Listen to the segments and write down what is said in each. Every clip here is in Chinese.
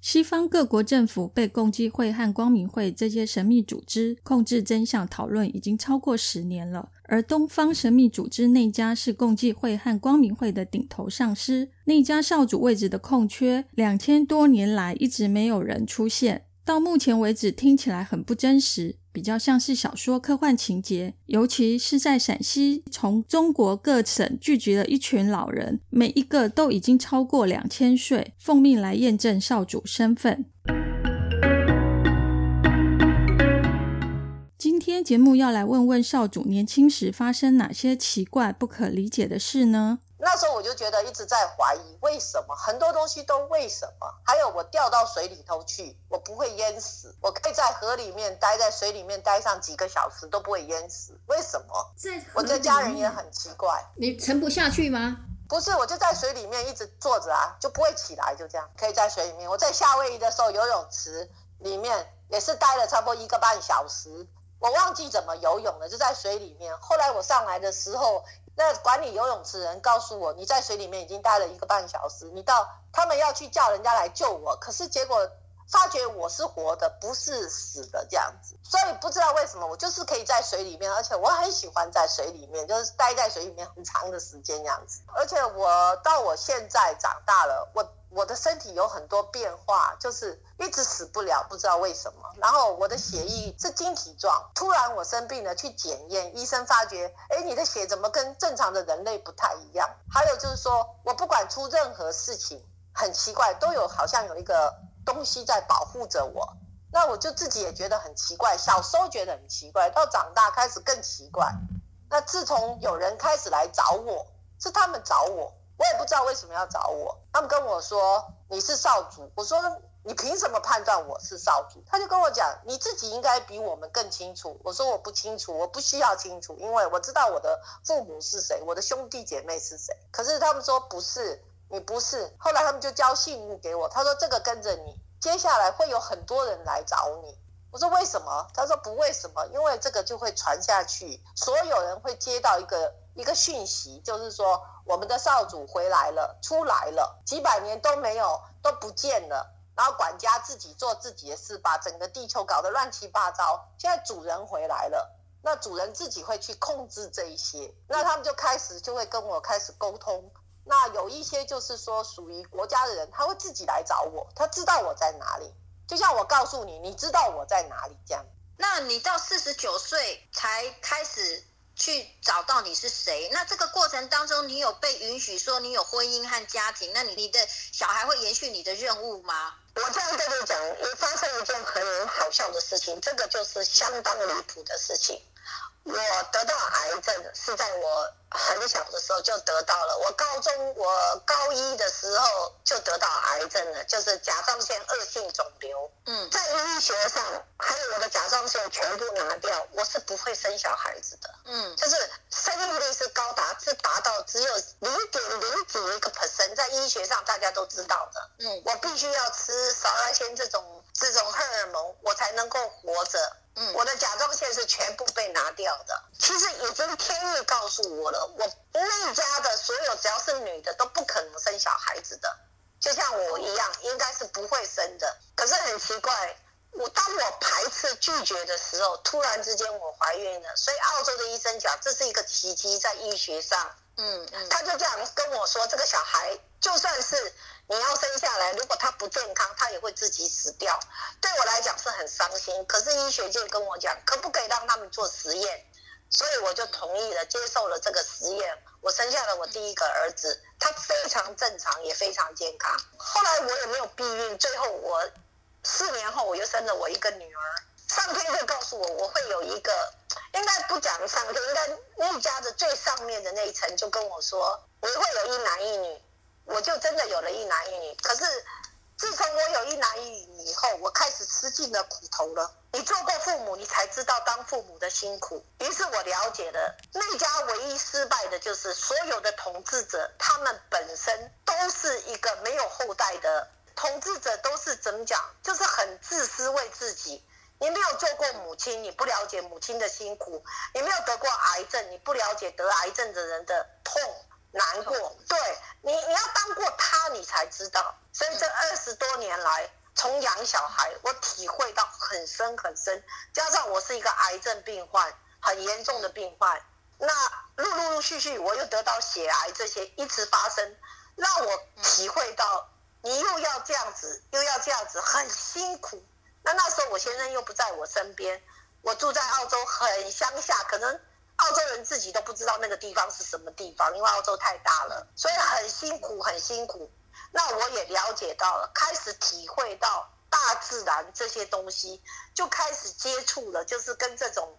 西方各国政府被共济会和光明会这些神秘组织控制真相讨论已经超过十年了，而东方神秘组织内家是共济会和光明会的顶头上司，内家少主位置的空缺，两千多年来一直没有人出现。到目前为止，听起来很不真实，比较像是小说科幻情节。尤其是在陕西，从中国各省聚集了一群老人，每一个都已经超过两千岁，奉命来验证少主身份。今天节目要来问问少主，年轻时发生哪些奇怪、不可理解的事呢？那时候我就觉得一直在怀疑，为什么很多东西都为什么？还有我掉到水里头去，我不会淹死，我可以在河里面待在水里面待上几个小时都不会淹死，为什么？我的家人也很奇怪，你沉不下去吗？不是，我就在水里面一直坐着啊，就不会起来，就这样，可以在水里面。我在夏威夷的时候，游泳池里面也是待了差不多一个半小时，我忘记怎么游泳了，就在水里面。后来我上来的时候。那管理游泳池人告诉我，你在水里面已经待了一个半小时，你到他们要去叫人家来救我，可是结果发觉我是活的，不是死的这样子，所以不知道为什么我就是可以在水里面，而且我很喜欢在水里面，就是待在水里面很长的时间这样子，而且我到我现在长大了，我。我的身体有很多变化，就是一直死不了，不知道为什么。然后我的血液是晶体状，突然我生病了，去检验，医生发觉，哎，你的血怎么跟正常的人类不太一样？还有就是说，我不管出任何事情，很奇怪，都有好像有一个东西在保护着我。那我就自己也觉得很奇怪，小时候觉得很奇怪，到长大开始更奇怪。那自从有人开始来找我，是他们找我。我也不知道为什么要找我，他们跟我说你是少主，我说你凭什么判断我是少主？他就跟我讲你自己应该比我们更清楚。我说我不清楚，我不需要清楚，因为我知道我的父母是谁，我的兄弟姐妹是谁。可是他们说不是，你不是。后来他们就交信物给我，他说这个跟着你，接下来会有很多人来找你。我说为什么？他说不为什么，因为这个就会传下去，所有人会接到一个。一个讯息就是说，我们的少主回来了，出来了，几百年都没有，都不见了。然后管家自己做自己的事，把整个地球搞得乱七八糟。现在主人回来了，那主人自己会去控制这一些。那他们就开始就会跟我开始沟通。那有一些就是说属于国家的人，他会自己来找我，他知道我在哪里。就像我告诉你，你知道我在哪里这样。那你到四十九岁才开始。去找到你是谁？那这个过程当中，你有被允许说你有婚姻和家庭？那你你的小孩会延续你的任务吗？我这样跟你讲，也发生一件很好笑的事情，这个就是相当离谱的事情。我得到癌症是在我很小的时候就得到了。我高中我高一的时候就得到癌症了，就是甲状腺恶性肿瘤。嗯，在医学上，还有我的甲状腺全部拿掉，我是不会生小孩子的。嗯，就是生育率是高达是达到只有零点零几一个 percent，在医学上大家都知道的。嗯，我必须要吃少拉仙这种这种荷尔蒙，我才能够活着。嗯，我的甲状腺是全部被拿掉的。其实已经天意告诉我了，我那家的所有只要是女的都不可能生小孩子的，就像我一样，应该是不会生的。可是很奇怪，我当我排斥拒绝的时候，突然之间我怀孕了。所以澳洲的医生讲这是一个奇迹，在医学上，嗯，他就这样跟我说，这个小孩就算是。你要生下来，如果他不健康，他也会自己死掉。对我来讲是很伤心。可是医学界跟我讲，可不可以让他们做实验？所以我就同意了，接受了这个实验。我生下了我第一个儿子，他非常正常，也非常健康。后来我也没有避孕，最后我四年后我又生了我一个女儿。上天就告诉我，我会有一个，应该不讲上天，应该一家的最上面的那一层就跟我说，我会有一男一女。我就真的有了一男一女，可是自从我有一男一女以后，我开始吃尽了苦头了。你做过父母，你才知道当父母的辛苦。于是我了解了那家唯一失败的就是所有的统治者，他们本身都是一个没有后代的统治者，都是怎么讲，就是很自私，为自己。你没有做过母亲，你不了解母亲的辛苦；你没有得过癌症，你不了解得癌症的人的难过。对你，你要当过他，你才知道。所以这二十多年来，从养小孩，我体会到很深很深。加上我是一个癌症病患，很严重的病患，那陆陆续续我又得到血癌，这些一直发生，让我体会到你又要这样子，又要这样子，很辛苦。那那时候我先生又不在我身边，我住在澳洲很乡下，可能澳洲人自己都不知道那个地方是什么地方，因为澳洲太大了，所以很辛苦，很辛苦。那我也了解到了，开始体会到大自然这些东西，就开始接触了，就是跟这种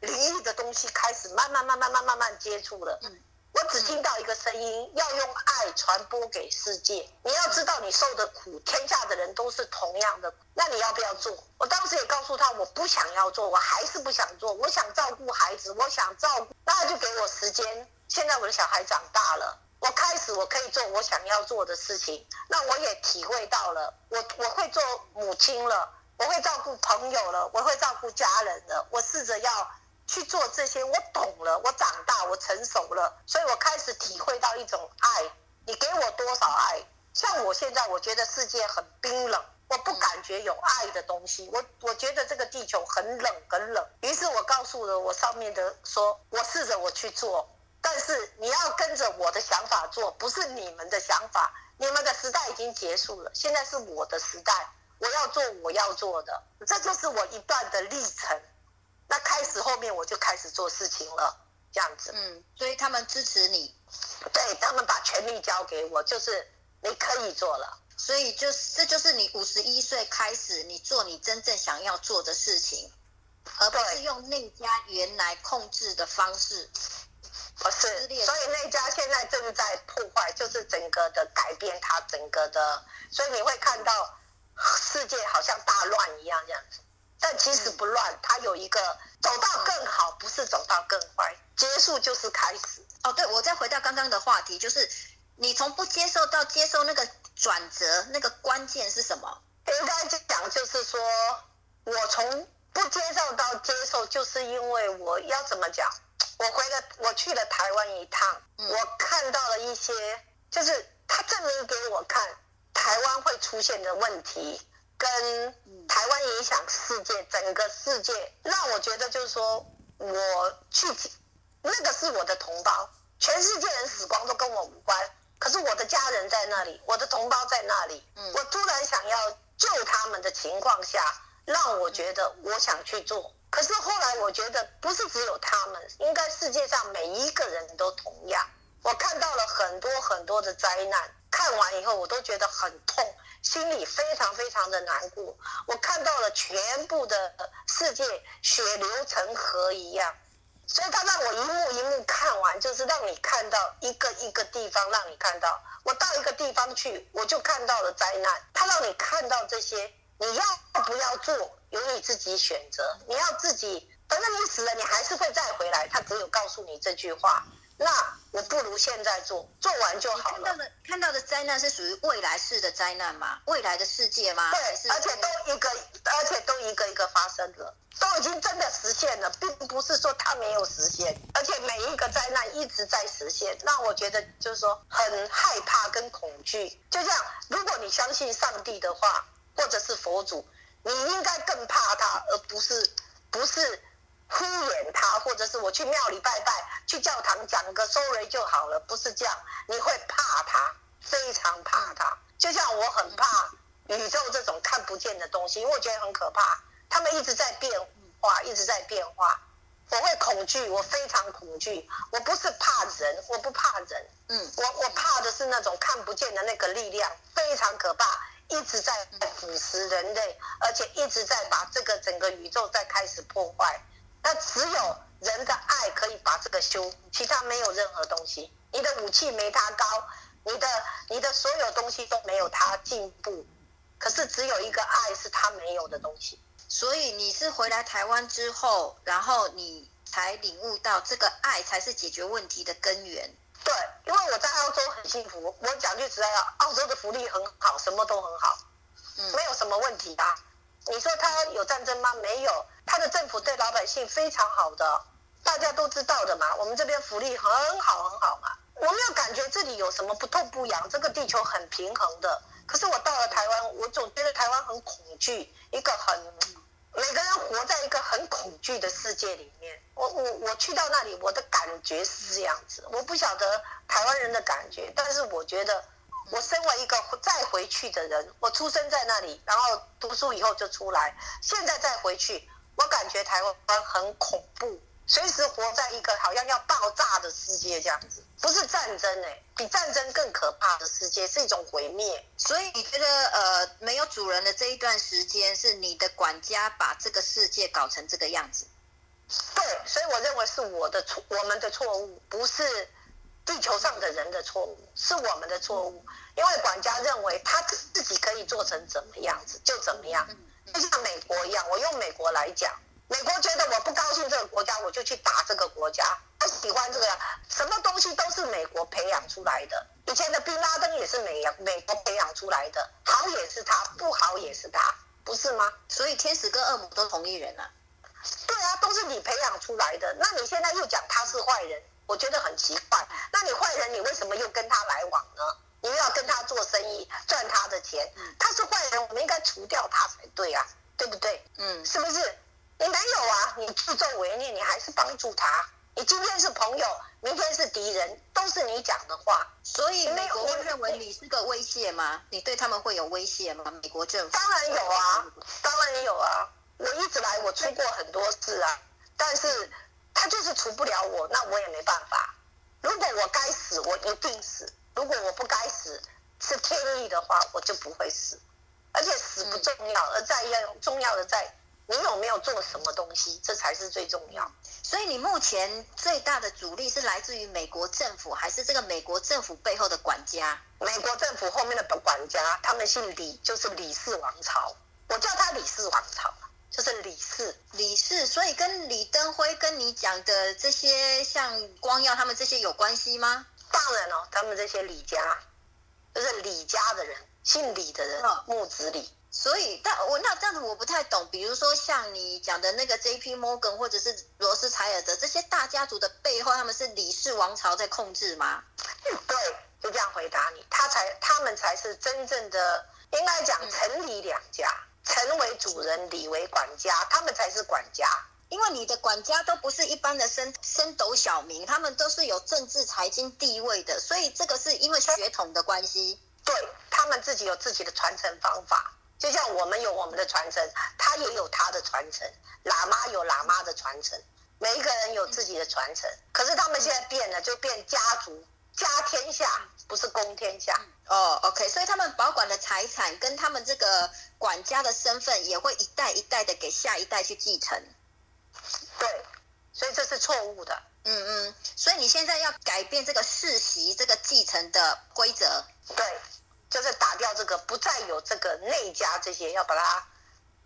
灵异的东西开始慢慢慢慢慢慢慢接触了。嗯。我只听到一个声音，要用爱传播给世界。你要知道，你受的苦，天下的人都是同样的。那你要不要做？我当时也告诉他，我不想要做，我还是不想做。我想照顾孩子，我想照顾，那就给我时间。现在我的小孩长大了，我开始我可以做我想要做的事情。那我也体会到了，我我会做母亲了，我会照顾朋友了，我会照顾家人了。我试着要。去做这些，我懂了，我长大，我成熟了，所以我开始体会到一种爱。你给我多少爱？像我现在，我觉得世界很冰冷，我不感觉有爱的东西。我我觉得这个地球很冷，很冷。于是我告诉了我上面的，说我试着我去做，但是你要跟着我的想法做，不是你们的想法。你们的时代已经结束了，现在是我的时代，我要做我要做的，这就是我一段的历程。那开始后面我就开始做事情了，这样子。嗯，所以他们支持你，对他们把权力交给我，就是你可以做了。所以就是这就是你五十一岁开始，你做你真正想要做的事情，而不是用那家原来控制的方式。不是，所以那家现在正在破坏，就是整个的改变它整个的，所以你会看到世界好像大乱一样这样子。但其实不乱，它有一个走到更好，不是走到更坏，结束就是开始。哦，对，我再回到刚刚的话题，就是你从不接受到接受那个转折，那个关键是什么？应该讲就是说，我从不接受到接受，就是因为我要怎么讲？我回了，我去了台湾一趟，我看到了一些，就是他证明给我看台湾会出现的问题。跟台湾影响世界，整个世界让我觉得就是说，我去那个是我的同胞，全世界人死光都跟我无关，可是我的家人在那里，我的同胞在那里，我突然想要救他们的情况下，让我觉得我想去做，可是后来我觉得不是只有他们，应该世界上每一个人都同样，我看到了很多很多的灾难，看完以后我都觉得很痛。心里非常非常的难过，我看到了全部的世界血流成河一样，所以他让我一幕一幕看完，就是让你看到一个一个地方，让你看到我到一个地方去，我就看到了灾难。他让你看到这些，你要不要做，由你自己选择。你要自己，反正你死了，你还是会再回来。他只有告诉你这句话。那我不如现在做，做完就好了。看到的看到的灾难是属于未来式的灾难吗？未来的世界吗？对，而且都一个，而且都一个一个发生了，都已经真的实现了，并不是说它没有实现，而且每一个灾难一直在实现，让我觉得就是说很害怕跟恐惧。就像如果你相信上帝的话，或者是佛祖，你应该更怕他，而不是不是。敷衍他，或者是我去庙里拜拜，去教堂讲个 sorry 就好了，不是这样，你会怕他，非常怕他。就像我很怕宇宙这种看不见的东西，因为我觉得很可怕，他们一直在变化，一直在变化，我会恐惧，我非常恐惧。我不是怕人，我不怕人，嗯，我我怕的是那种看不见的那个力量，非常可怕，一直在腐蚀人类，而且一直在把这个整个宇宙在开始破坏。那只有人的爱可以把这个修，其他没有任何东西。你的武器没他高，你的你的所有东西都没有他进步。可是只有一个爱是他没有的东西。所以你是回来台湾之后，然后你才领悟到这个爱才是解决问题的根源。对，因为我在澳洲很幸福，我讲句实在话，澳洲的福利很好，什么都很好，嗯没有什么问题啊。你说他有战争吗？没有，他的政府对老百姓非常好的，大家都知道的嘛。我们这边福利很好很好嘛，我没有感觉这里有什么不痛不痒，这个地球很平衡的。可是我到了台湾，我总觉得台湾很恐惧，一个很每个人活在一个很恐惧的世界里面。我我我去到那里，我的感觉是这样子。我不晓得台湾人的感觉，但是我觉得，我身为一个再回去的人，我出生在那里，然后读书以后就出来，现在再回去，我感觉台湾很恐怖，随时活在一个好像要爆炸的世界这样子。不是战争哎、比战争更可怕的世界是一种毁灭。所以你觉得呃没有主人的这一段时间，是你的管家把这个世界搞成这个样子？对，所以我认为是我的错，我们的错误，不是地球上的人的错误，是我们的错误。因为管家认为他自己可以做成怎么样子就怎么样，就像美国一样。我用美国来讲，美国觉得我不高兴这个国家，我就去打这个国家。他喜欢这个，什么东西都是美国培养出来的。以前的宾拉登也是美美国培养出来的，好也是他，不好也是他，不是吗？所以天使跟恶魔都同一人啊。对啊，都是你培养出来的。那你现在又讲他是坏人，我觉得很奇怪。那你坏人，你为什么又跟他来往呢？你还是帮助他。你今天是朋友，明天是敌人，都是你讲的话。所以美国会认为你是个威胁吗？你对他们会有威胁吗？美国政府？当然有啊，当然有啊。我一直来，我出过很多事啊，但是他就是除不了我，那我也没办法。如果我该死，我一定死；如果我不该死，是天意的话，我就不会死。而且死不重要，而在要重要的在你有没有做什么东西，这才是最重要。所以你目前最大的阻力是来自于美国政府，还是这个美国政府背后的管家？美国政府后面的管家，他们姓李，就是李氏王朝，我叫他李氏王朝，就是李氏。李氏，所以跟李登辉跟你讲的这些，像光耀他们这些有关系吗？当然了、他们这些李家，就是李家的人，姓李的人嗯，木子李。所以，但我那这样子我不太懂。比如说像你讲的那个 J.P. Morgan 或者是罗斯柴尔德这些大家族的背后，他们是李氏王朝在控制吗？对，就这样回答你，他才他们才是真正的，应该讲嗯陈李两家，陈为主人，李为管家，他们才是管家。因为你的管家都不是一般的升升斗小民，他们都是有政治财经地位的，所以这个是因为血统的关系。对他们自己有自己的传承方法，就像我们有我们的传承，他也有他的传承，喇嘛有喇嘛的传承，每一个人有自己的传承。可是他们现在变了，就变家族家天下，不是公天下。哦，OK，所以他们保管的财产跟他们这个管家的身份也会一代一代的给下一代去继承。对，所以这是错误的。嗯嗯，所以你现在要改变这个世袭这个继承的规则。对，就是打掉这个，不再有这个内家这些，要把它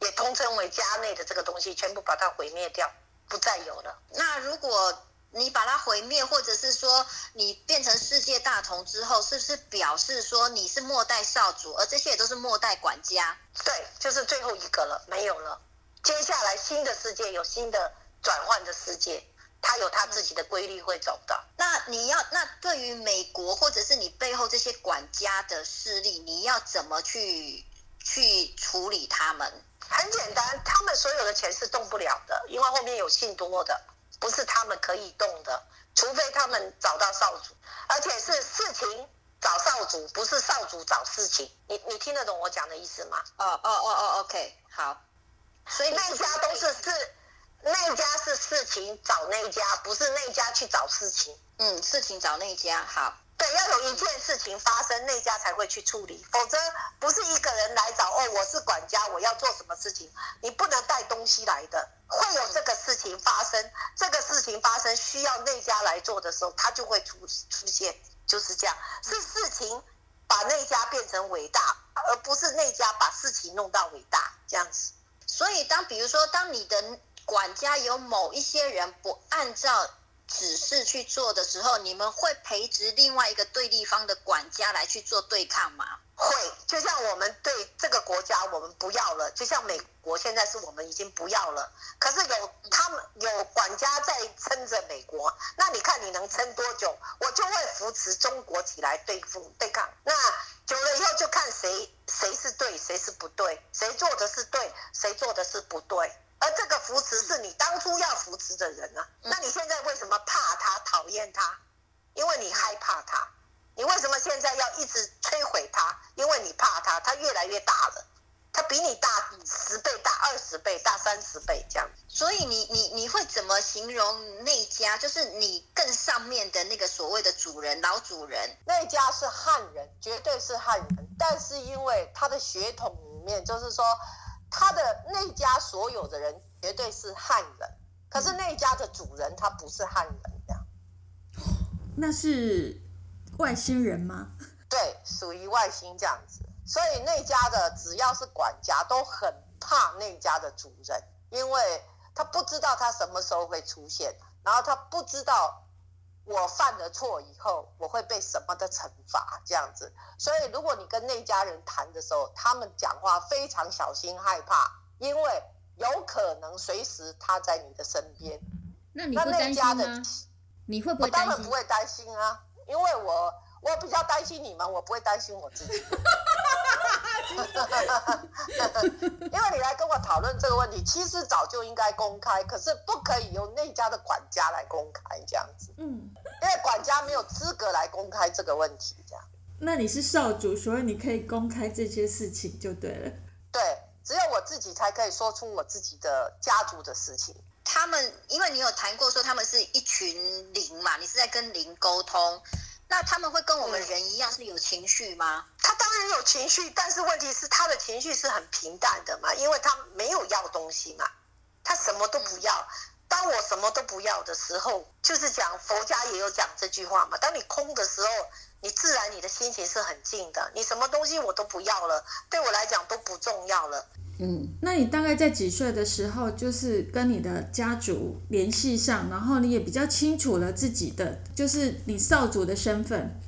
也通称为家内的这个东西，全部把它毁灭掉，不再有了。那如果你把它毁灭，或者是说你变成世界大同之后，是不是表示说你是末代少主，而这些也都是末代管家？对，就是最后一个了，没有了。接下来新的世界有新的转换的世界，它有它自己的规律会走的。那你要那对于美国或者是你背后这些管家的势力，你要怎么去去处理他们？很简单，他们所有的钱是动不了的，因为后面有信托的，不是他们可以动的，除非他们找到少主，而且是事情找少主，不是少主找事情。你你听得懂我讲的意思吗？哦哦哦哦，OK，好。所以你那家都是事，那家是事情找那家，不是那家去找事情。嗯，事情找那家好。对，要有一件事情发生，那家才会去处理，否则不是一个人来找哦，我是管家，我要做什么事情，你不能带东西来的。会有这个事情发生，这个事情发生需要那家来做的时候，他就会出出现，就是这样，是事情把那家变成伟大，而不是那家把事情弄到伟大这样子。所以，当比如说，当你的管家有某一些人不按照指示去做的时候，你们会培植另外一个对立方的管家来去做对抗吗？会，就像我们对这个国家我们不要了，就像美国现在是我们已经不要了，可是有他们有管家在撑着美国，那你看你能撑多久？我就会扶持中国起来对付对抗。那久了以后就看谁谁是对，谁是不对，谁做的是对，谁做的是不对。而这个扶持是你当初要扶持的人啊，那你现在为什么怕他、讨厌他？因为你害怕他。你为什么现在要一直摧毁他？因为你怕他，他越来越大了，他比你大十倍、大二十倍、大三十倍这样。所以你你你会怎么形容那家？就是你更上面的那个所谓的主人、老主人。那家是汉人，绝对是汉人，但是因为他的血统里面，就是说他的那家所有的人绝对是汉人，可是那家的主人他不是汉人，这样。那是。外星人吗？对，属于外星这样子。所以那家的只要是管家都很怕那家的主人，因为他不知道他什么时候会出现，然后他不知道我犯了错以后我会被什么的惩罚这样子。所以如果你跟那家人谈的时候，他们讲话非常小心害怕，因为有可能随时他在你的身边。那你会担心吗？你会不会担心？当然不会担心啊。因为我我比较担心你们，我不会担心我自己。因为你来跟我讨论这个问题，其实早就应该公开，可是不可以由那家的管家来公开这样子。嗯，因为管家没有资格来公开这个问题，这样。那你是少主，所以你可以公开这些事情就对了。对，只有我自己才可以说出我自己的家族的事情。他们，因为你有谈过说他们是一群灵嘛，你是在跟灵沟通，那他们会跟我们人一样是有情绪吗？他当然有情绪，但是问题是他的情绪是很平淡的嘛，因为他没有要东西嘛，他什么都不要。当我什么都不要的时候，就是讲佛家也有讲这句话嘛，当你空的时候，你自然你的心情是很静的，你什么东西我都不要了，对我来讲都不重要了。嗯，那你大概在几岁的时候，就是跟你的家族联系上，然后你也比较清楚了自己的，就是你少主的身份。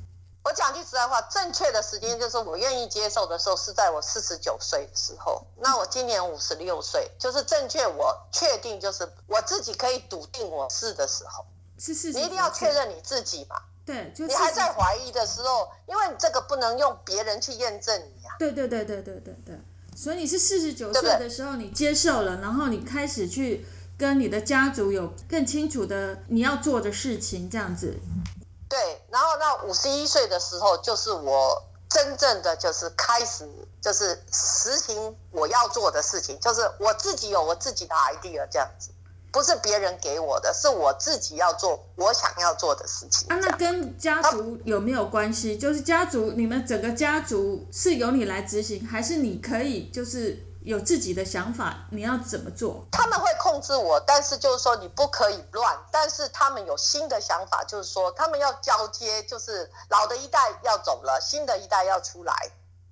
我讲句实在话，正确的时间就是我愿意接受的时候，是在我四十九岁的时候。那我今年五十六岁，就是正确，我确定就是我自己可以笃定我是的时候。是是，你一定要确认你自己嘛。对，就你还在怀疑的时候，因为你这个不能用别人去验证你啊。对对对对对对对。所以你是四十九岁的时候，你接受了，然后你开始去跟你的家族有更清楚的你要做的事情，这样子。对，然后那五十一岁的时候，就是我真正的就是开始就是实行我要做的事情，就是我自己有我自己的 idea 这样子。不是别人给我的，是我自己要做我想要做的事情。啊，那跟家族有没有关系？就是家族，你们整个家族是由你来执行，还是你可以就是有自己的想法？你要怎么做？他们会控制我，但是就是说你不可以乱。但是他们有新的想法，就是说他们要交接，就是老的一代要走了，新的一代要出来。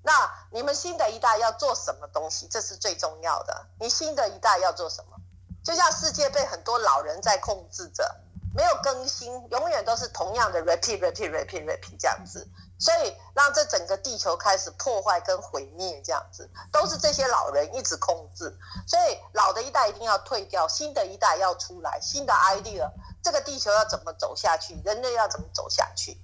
那你们新的一代要做什么东西？这是最重要的。你新的一代要做什么？就像世界被很多老人在控制着，没有更新，永远都是同样的 repeat repeat repeat repeat 这样子，所以让这整个地球开始破坏跟毁灭这样子，都是这些老人一直控制，所以老的一代一定要退掉，新的一代要出来，新的 idea，这个地球要怎么走下去，人类要怎么走下去？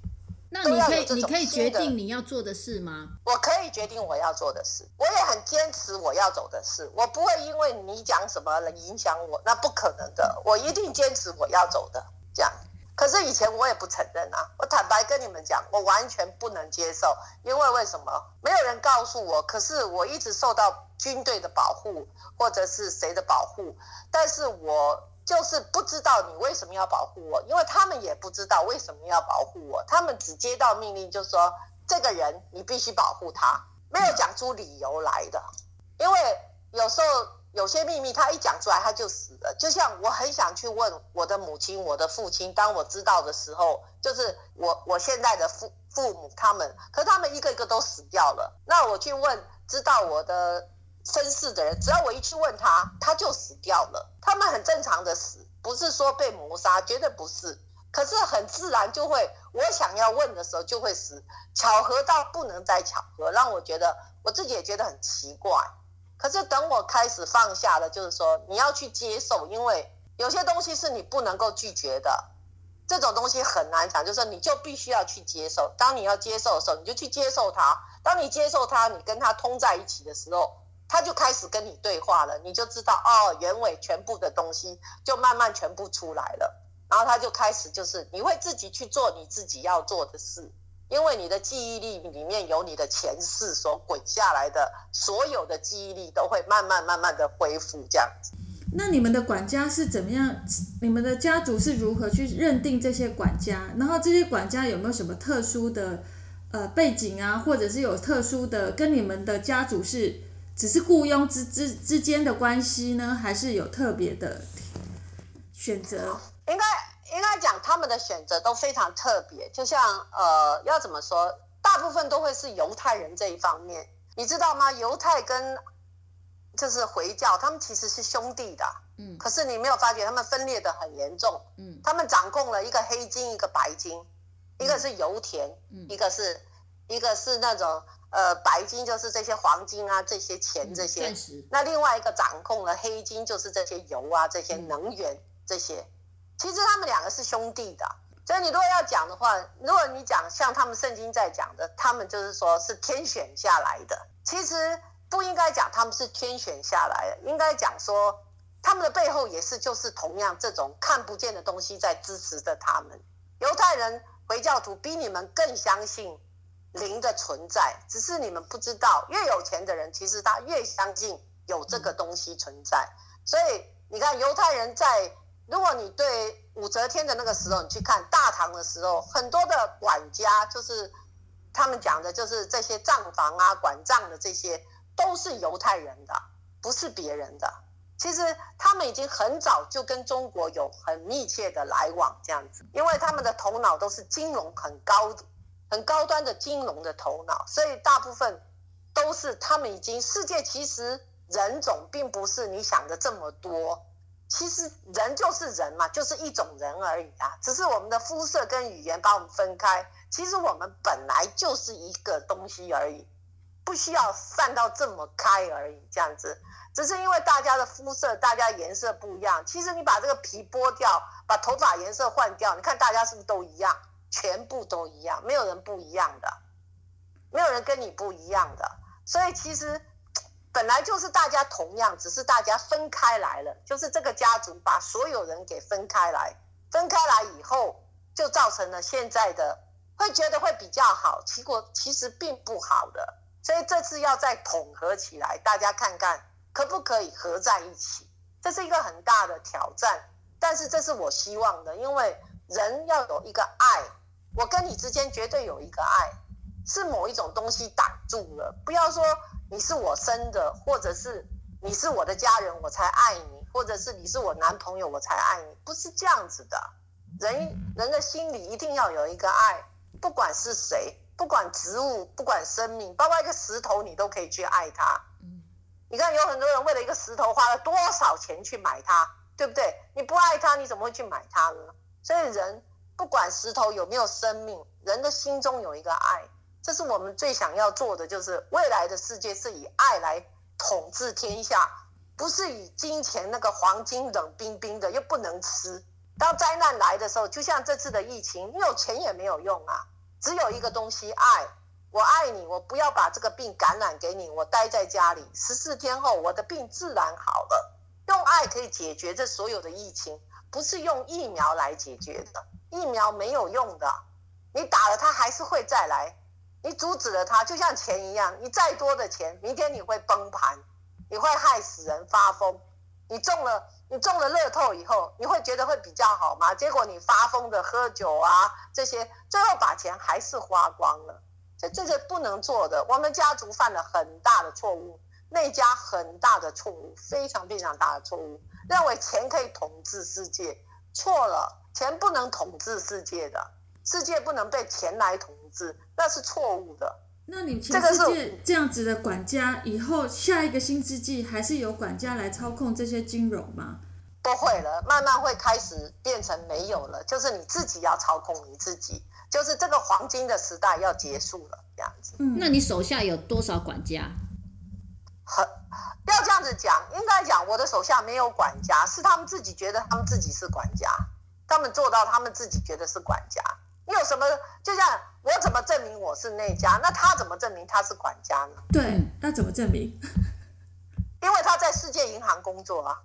那你可以，你可以决定你要做的事吗？我可以决定我要做的事，我也很坚持我要走的事，我不会因为你讲什么来影响我，那不可能的，我一定坚持我要走的。这样，可是以前我也不承认啊，我坦白跟你们讲，我完全不能接受，因为为什么？没有人告诉我，可是我一直受到军队的保护，或者是谁的保护，但是我。就是不知道你为什么要保护我，因为他们也不知道为什么要保护我，他们只接到命令就说这个人你必须保护他，没有讲出理由来的。因为有时候有些秘密他一讲出来他就死了，就像我很想去问我的母亲、我的父亲，当我知道的时候，就是我我现在的父父母他们，可他们一个一个都死掉了。那我去问知道我的身世的人，只要我一去问他，他就死掉了。他们很正常的死，不是说被谋杀，绝对不是。可是很自然就会，我想要问的时候就会死，巧合到不能再巧合，让我觉得我自己也觉得很奇怪。可是等我开始放下了，就是说你要去接受，因为有些东西是你不能够拒绝的，这种东西很难讲，就是说你就必须要去接受。当你要接受的时候，你就去接受它。当你接受它，你跟它通在一起的时候，它就开始跟你对话了，你就知道哦，原委全部的东西就慢慢全部出来了。然后它就开始就是你会自己去做你自己要做的事。因为你的记忆力里面有你的前世所滚下来的所有的记忆力，都会慢慢慢慢的恢复这样子。那你们的管家是怎么样？你们的家族是如何去认定这些管家？然后这些管家有没有什么特殊的呃背景啊，或者是有特殊的跟你们的家族是只是雇佣之之之间的关系呢，还是有特别的选择？应该。应该讲，他们的选择都非常特别，就像呃，要怎么说，大部分都会是犹太人这一方面，你知道吗？犹太跟就是回教，他们其实是兄弟的，嗯，可是你没有发觉他们分裂的很严重，嗯，他们掌控了一个黑金，一个白金，一个是油田，一个是一个是那种呃白金，就是这些黄金啊，这些钱这些，那另外一个掌控了黑金，就是这些油啊，这些能源这些。其实他们两个是兄弟的，所以你如果要讲的话，如果你讲像他们圣经在讲的，他们就是说是天选下来的。其实不应该讲他们是天选下来的，应该讲说他们的背后也是就是同样这种看不见的东西在支持着他们。犹太人回教徒比你们更相信灵的存在，只是你们不知道。越有钱的人其实他越相信有这个东西存在。所以你看犹太人在。如果你对武则天的那个时候，你去看大唐的时候，很多的管家就是他们讲的，就是这些账房啊、管账的这些，都是犹太人的，不是别人的。其实他们已经很早就跟中国有很密切的来往，这样子，因为他们的头脑都是金融很高、很高端的金融的头脑，所以大部分都是他们已经世界其实人种并不是你想的这么多。其实人就是人嘛，就是一种人而已啊，只是我们的肤色跟语言把我们分开。其实我们本来就是一个东西而已，不需要散到这么开而已。这样子，只是因为大家的肤色、大家颜色不一样。其实你把这个皮剥掉，把头发颜色换掉，你看大家是不是都一样？全部都一样，没有人不一样的，没有人跟你不一样的。所以其实。本来就是大家同样，只是大家分开来了，就是这个家族把所有人给分开来，分开来以后就造成了现在的会觉得会比较好，结果其实并不好的，所以这次要再统合起来，大家看看可不可以合在一起，这是一个很大的挑战，但是这是我希望的，因为人要有一个爱，我跟你之间绝对有一个爱，是某一种东西挡住了，不要说。你是我生的，或者是你是我的家人，我才爱你；或者是你是我男朋友，我才爱你，不是这样子的。人人的心里一定要有一个爱，不管是谁，不管植物，不管生命，包括一个石头，你都可以去爱它。你看，有很多人为了一个石头花了多少钱去买它，对不对？你不爱它，你怎么会去买它呢？所以，人不管石头有没有生命，人的心中有一个爱。这是我们最想要做的，就是未来的世界是以爱来统治天下，不是以金钱那个黄金冷冰冰的又不能吃。当灾难来的时候，就像这次的疫情，你有钱也没有用啊，只有一个东西爱。我爱你，我不要把这个病感染给你，我待在家里十四天后，我的病自然好了。用爱可以解决这所有的疫情，不是用疫苗来解决的，疫苗没有用的，你打了它还是会再来。你阻止了它，就像钱一样，你再多的钱，明天你会崩盘，你会害死人发疯。你中了，你中了乐透以后，你会觉得会比较好吗？结果你发疯的喝酒啊，这些最后把钱还是花光了。这这是不能做的。我们家族犯了很大的错误，那家很大的错误，非常非常大的错误，认为钱可以统治世界，错了，钱不能统治世界的，世界不能被钱来统。织，那是错误的。那你全世界这样子的管家，以后下一个新世纪还是由管家来操控这些金融吗？不会了，慢慢会开始变成没有了，就是你自己要操控你自己，就是这个黄金的时代要结束了，这样子。嗯，那你手下有多少管家？很要这样子讲，应该讲我的手下没有管家，是他们自己觉得他们自己是管家，他们做到他们自己觉得是管家。你有什么？就像我怎么证明我是那家？那他怎么证明他是管家呢？对，那怎么证明？因为他在世界银行工作啊。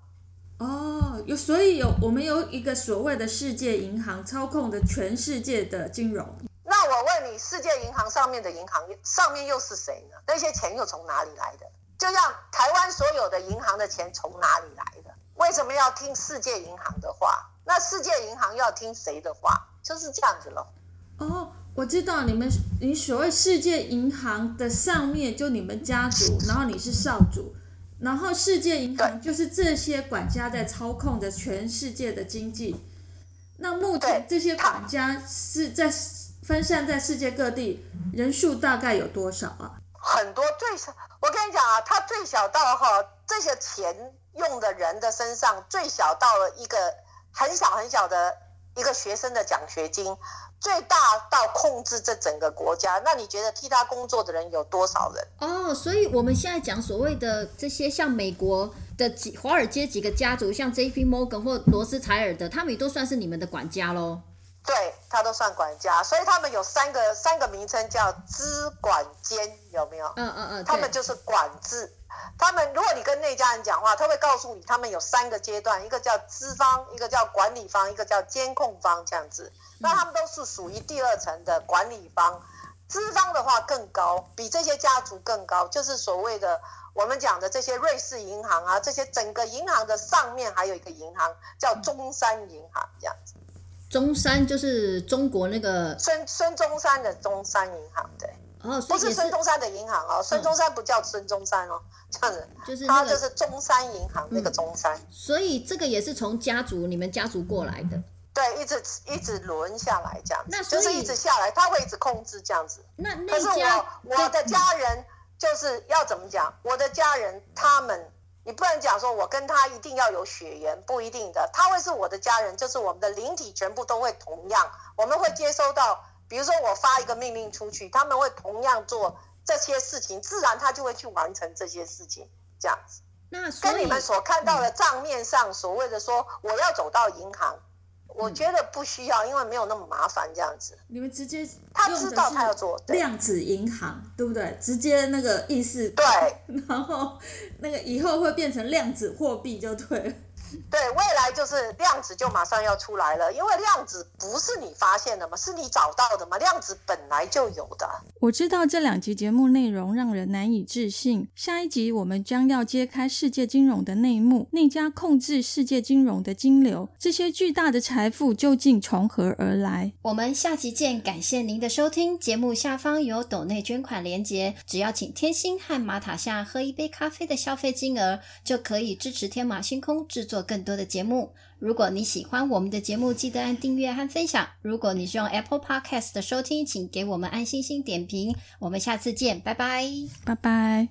哦，有所以有我们有一个所谓的世界银行操控的全世界的金融。那我问你，世界银行上面的银行上面又是谁呢？那些钱又从哪里来的？就像台湾所有的银行的钱从哪里来的？为什么要听世界银行的话？那世界银行要听谁的话？就是这样子喽。哦，我知道你们，你所谓世界银行的上面就你们家族，然后你是少主。然后世界银行就是这些管家在操控着全世界的经济。那目前这些管家是在分散在世界各地，人数大概有多少啊？很多，最小我跟你讲啊，他最小到哈这些钱用的人的身上，最小到了一个很小很小的一个学生的奖学金。最大到控制这整个国家，那你觉得替他工作的人有多少人？哦，所以我们现在讲所谓的这些像美国的几华尔街几个家族，像 J.P. Morgan 或罗斯柴尔德，他们也都算是你们的管家喽。对他都算管家，所以他们有三个三个名称叫资管监，有没有？嗯嗯嗯，他们就是管制。他们如果你跟那家人讲话，他会告诉你，他们有三个阶段，一个叫资方，一个叫管理方，一个叫监控方，这样子。那他们都是属于第二层的管理方，资方的话更高，比这些家族更高，就是所谓的我们讲的这些瑞士银行啊，这些整个银行的上面还有一个银行叫中山银行，这样子。中山就是中国那个孙孙中山的中山银行，对，哦，不是孙中山的银行哦，孙中山不叫孙中山哦，这样子，就是他就是中山银行那个中山，所以这个也是从家族你们家族过来的。对，一直一直轮下来这样子，就是一直下来，他会一直控制这样子。那可是我我的家人就是要怎么讲？我的家人他们，你不能讲说我跟他一定要有血缘，不一定的。他会是我的家人，就是我们的灵体全部都会同样，我们会接收到。比如说我发一个命令出去，他们会同样做这些事情，自然他就会去完成这些事情，这样子。那跟你们所看到的账面上所谓的说我要走到银行。我觉得不需要，因为没有那么麻烦这样子。你们直接他知道他要做量子银行，对不对？直接那个意思对，然后那个以后会变成量子货币就对了。对，未来就是量子就马上要出来了，因为量子不是你发现的嘛，是你找到的嘛，量子本来就有的。我知道这两集节目内容让人难以置信，下一集我们将要揭开世界金融的内幕，那家控制世界金融的金流，这些巨大的财富究竟从何而来？我们下集见，感谢您的收听。节目下方有抖内捐款连结，只要请天星和马塔夏喝一杯咖啡的消费金额，就可以支持天马星空制作。更多的节目，如果你喜欢我们的节目，记得按订阅和分享。如果你是用 Apple Podcast 的收听，请给我们按星星点评。我们下次见，拜拜，拜拜。